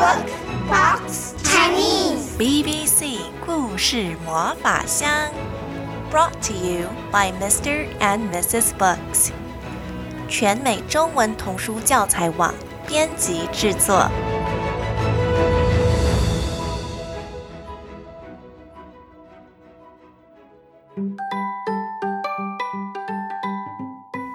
Book Box Chinese BBC 故事魔法箱，brought to you by Mr. and Mrs. Books，全美中文童书教材网编辑制作。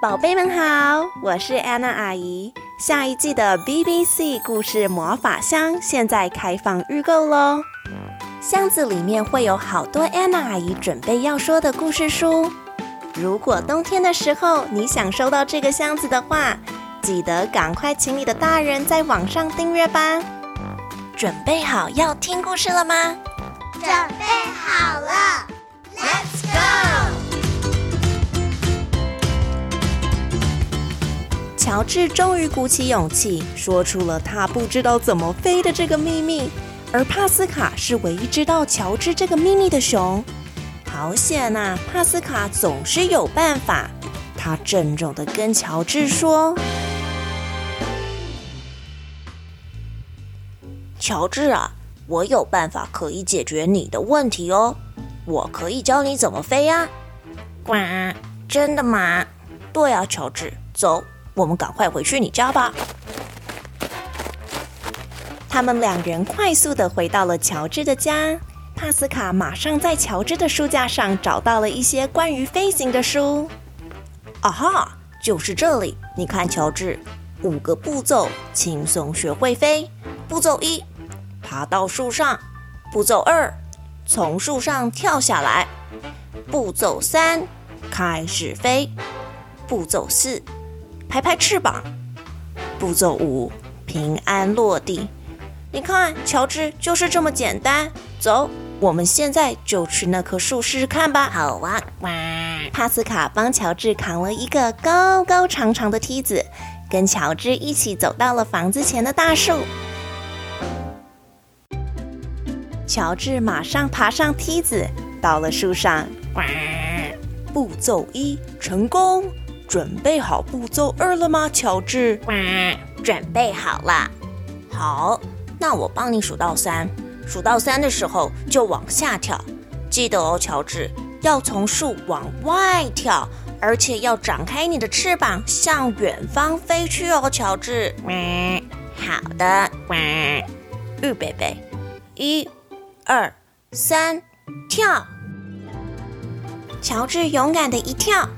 宝贝们好，我是安娜阿姨。下一季的 BBC 故事魔法箱现在开放预购喽！箱子里面会有好多安娜阿姨准备要说的故事书。如果冬天的时候你想收到这个箱子的话，记得赶快请你的大人在网上订阅吧。准备好要听故事了吗？准备好了，Let's go！乔治终于鼓起勇气，说出了他不知道怎么飞的这个秘密。而帕斯卡是唯一知道乔治这个秘密的熊。好险呐！帕斯卡总是有办法。他郑重地跟乔治说：“乔治啊，我有办法可以解决你的问题哦。我可以教你怎么飞呀。”“呱，真的吗？”“对啊，乔治，走。”我们赶快回去你家吧。他们两人快速的回到了乔治的家。帕斯卡马上在乔治的书架上找到了一些关于飞行的书。啊哈，就是这里！你看，乔治，五个步骤，轻松学会飞。步骤一，爬到树上；步骤二，从树上跳下来；步骤三，开始飞；步骤四。拍拍翅膀，步骤五，平安落地。你看，乔治就是这么简单。走，我们现在就去那棵树试试看吧。好哇，哇！帕斯卡帮乔治扛了一个高高长长的梯子，跟乔治一起走到了房子前的大树。乔治马上爬上梯子，到了树上。哇！步骤一，成功。准备好步骤二了吗，乔治？准备好了。好，那我帮你数到三。数到三的时候就往下跳，记得哦，乔治，要从树往外跳，而且要展开你的翅膀向远方飞去哦，乔治。好的。预备备，一、二、三，跳！乔治勇敢的一跳。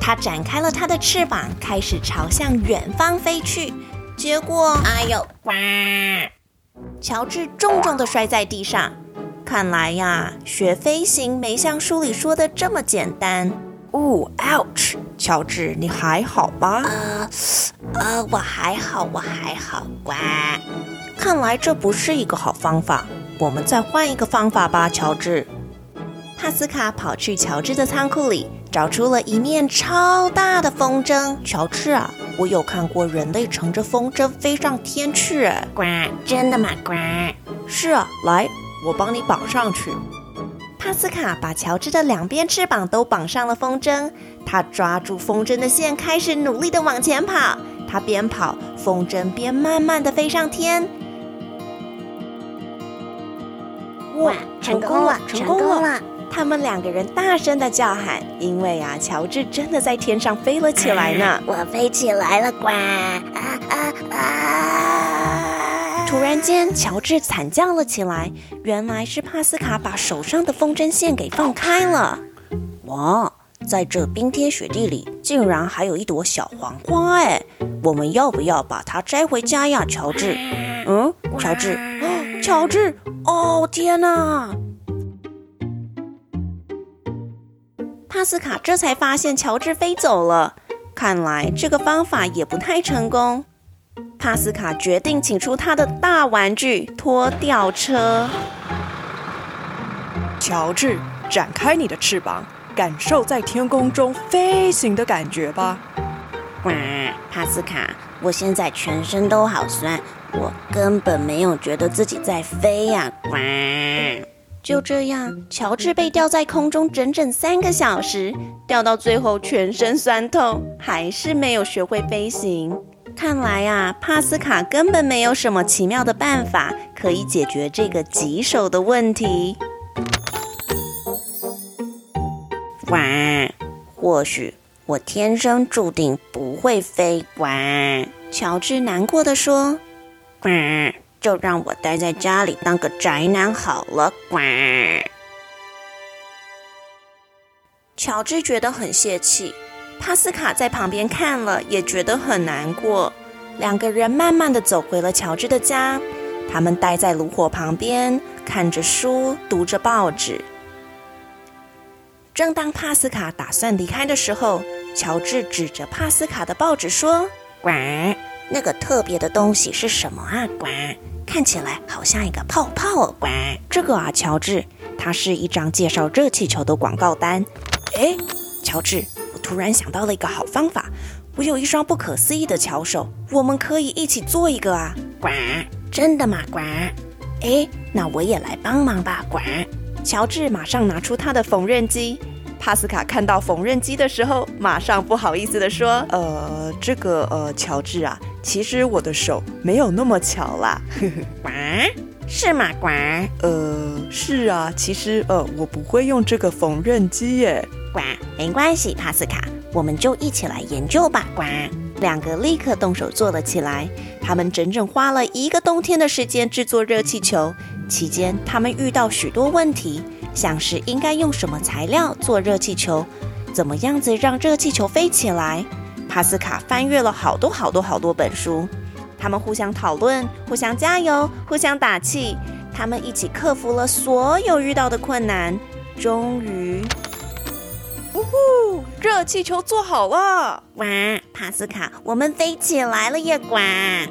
他展开了它的翅膀，开始朝向远方飞去。结果，哎呦！哇！乔治重重的摔在地上。看来呀，学飞行没像书里说的这么简单。哦，ouch！乔治，你还好吧？呃，呃，我还好，我还好。哇！看来这不是一个好方法。我们再换一个方法吧，乔治。帕斯卡跑去乔治的仓库里。找出了一面超大的风筝，乔治啊，我有看过人类乘着风筝飞上天去，哎，呱，真的吗？呱，是啊，来，我帮你绑上去。帕斯卡把乔治的两边翅膀都绑上了风筝，他抓住风筝的线，开始努力的往前跑。他边跑，风筝边慢慢的飞上天。哇，成功了，成功了！他们两个人大声的叫喊，因为啊，乔治真的在天上飞了起来呢。我飞起来了，呱！啊啊啊！突然间，乔治惨叫了起来，原来是帕斯卡把手上的风筝线给放开了。哇，在这冰天雪地里，竟然还有一朵小黄花哎！我们要不要把它摘回家呀，乔治？嗯，乔治，乔治，哦天哪！帕斯卡这才发现乔治飞走了，看来这个方法也不太成功。帕斯卡决定请出他的大玩具拖吊车。乔治，展开你的翅膀，感受在天空中飞行的感觉吧。哇，帕斯卡，我现在全身都好酸，我根本没有觉得自己在飞呀。哇。就这样，乔治被吊在空中整整三个小时，吊到最后全身酸痛，还是没有学会飞行。看来啊，帕斯卡根本没有什么奇妙的办法可以解决这个棘手的问题。哇，或许我天生注定不会飞。哇，乔治难过地说。哇，就让我待在家里当个宅男好了。哇，乔治觉得很泄气。帕斯卡在旁边看了，也觉得很难过。两个人慢慢地走回了乔治的家。他们待在炉火旁边，看着书，读着报纸。正当帕斯卡打算离开的时候，乔治指着帕斯卡的报纸说：“呱，那个特别的东西是什么啊？呱，看起来好像一个泡泡哦。呱，这个啊，乔治，它是一张介绍热气球的广告单。哎，乔治。”我突然想到了一个好方法，我有一双不可思议的巧手，我们可以一起做一个啊！呱，真的吗？呱，哎，那我也来帮忙吧！呱，乔治马上拿出他的缝纫机。帕斯卡看到缝纫机的时候，马上不好意思地说：“呃，这个呃，乔治啊，其实我的手没有那么巧啦。”呵呵，呱，是吗？呱，呃，是啊，其实呃，我不会用这个缝纫机耶。呱，没关系，帕斯卡，我们就一起来研究吧。呱，两个立刻动手做了起来。他们整整花了一个冬天的时间制作热气球，期间他们遇到许多问题，像是应该用什么材料做热气球，怎么样子让热气球飞起来。帕斯卡翻阅了好多好多好多本书，他们互相讨论，互相加油，互相打气。他们一起克服了所有遇到的困难，终于。呜呼！热气球做好了！哇，帕斯卡，我们飞起来了耶！呱，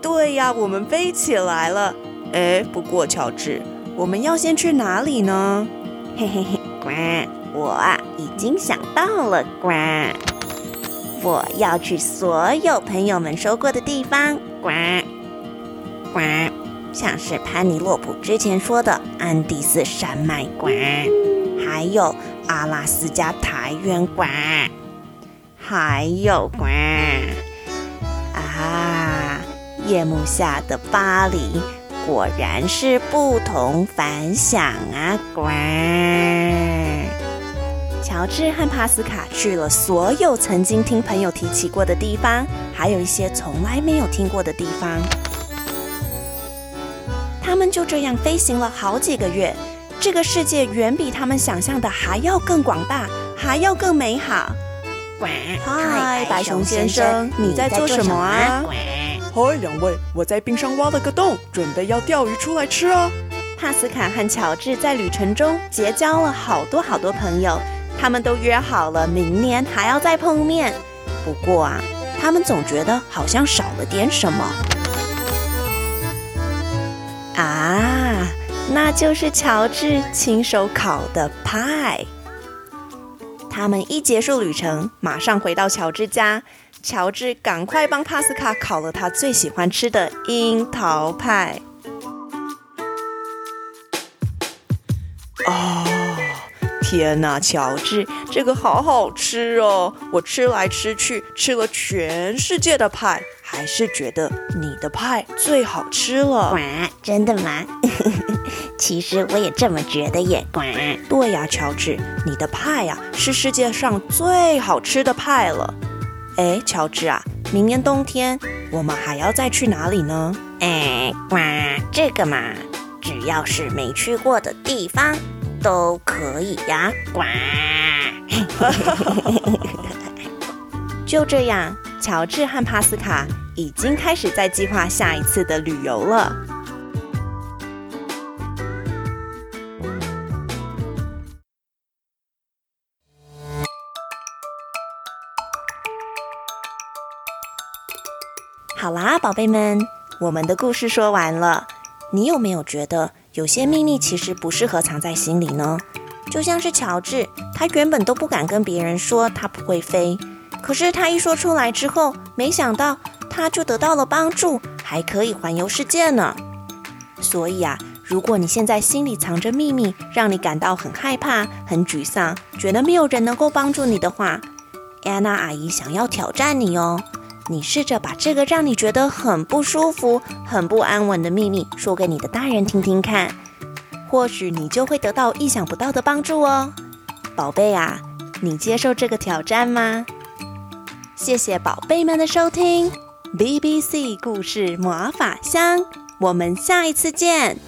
对呀，我们飞起来了。哎，不过乔治，我们要先去哪里呢？嘿嘿嘿，呱，我啊已经想到了，呱，我要去所有朋友们说过的地方，呱，呱，像是潘尼洛普之前说的安第斯山脉，呱，还有。阿拉斯加台湾馆，还有馆啊！夜幕下的巴黎果然是不同凡响啊！呱。乔治和帕斯卡去了所有曾经听朋友提起过的地方，还有一些从来没有听过的地方。他们就这样飞行了好几个月。这个世界远比他们想象的还要更广大，还要更美好。嗨，白熊先生，你在做什么啊？嗨，两位，我在冰上挖了个洞，准备要钓鱼出来吃啊。帕斯卡和乔治在旅程中结交了好多好多朋友，他们都约好了明年还要再碰面。不过啊，他们总觉得好像少了点什么。啊！那就是乔治亲手烤的派。他们一结束旅程，马上回到乔治家。乔治赶快帮帕斯卡烤了他最喜欢吃的樱桃派。哦！天哪，乔治，这个好好吃哦！我吃来吃去，吃了全世界的派，还是觉得你的派最好吃了。哇，真的吗？其实我也这么觉得耶。呱，对呀，乔治，你的派呀是世界上最好吃的派了。哎，乔治啊，明年冬天我们还要再去哪里呢？哎，哇，这个嘛，只要是没去过的地方。都可以呀，哇！就这样，乔治和帕斯卡已经开始在计划下一次的旅游了。贝们，我们的故事说完了。你有没有觉得？有些秘密其实不适合藏在心里呢，就像是乔治，他原本都不敢跟别人说他不会飞，可是他一说出来之后，没想到他就得到了帮助，还可以环游世界呢。所以啊，如果你现在心里藏着秘密，让你感到很害怕、很沮丧，觉得没有人能够帮助你的话，安娜阿姨想要挑战你哦。你试着把这个让你觉得很不舒服、很不安稳的秘密说给你的大人听听看，或许你就会得到意想不到的帮助哦。宝贝啊，你接受这个挑战吗？谢谢宝贝们的收听，BBC 故事魔法箱，我们下一次见。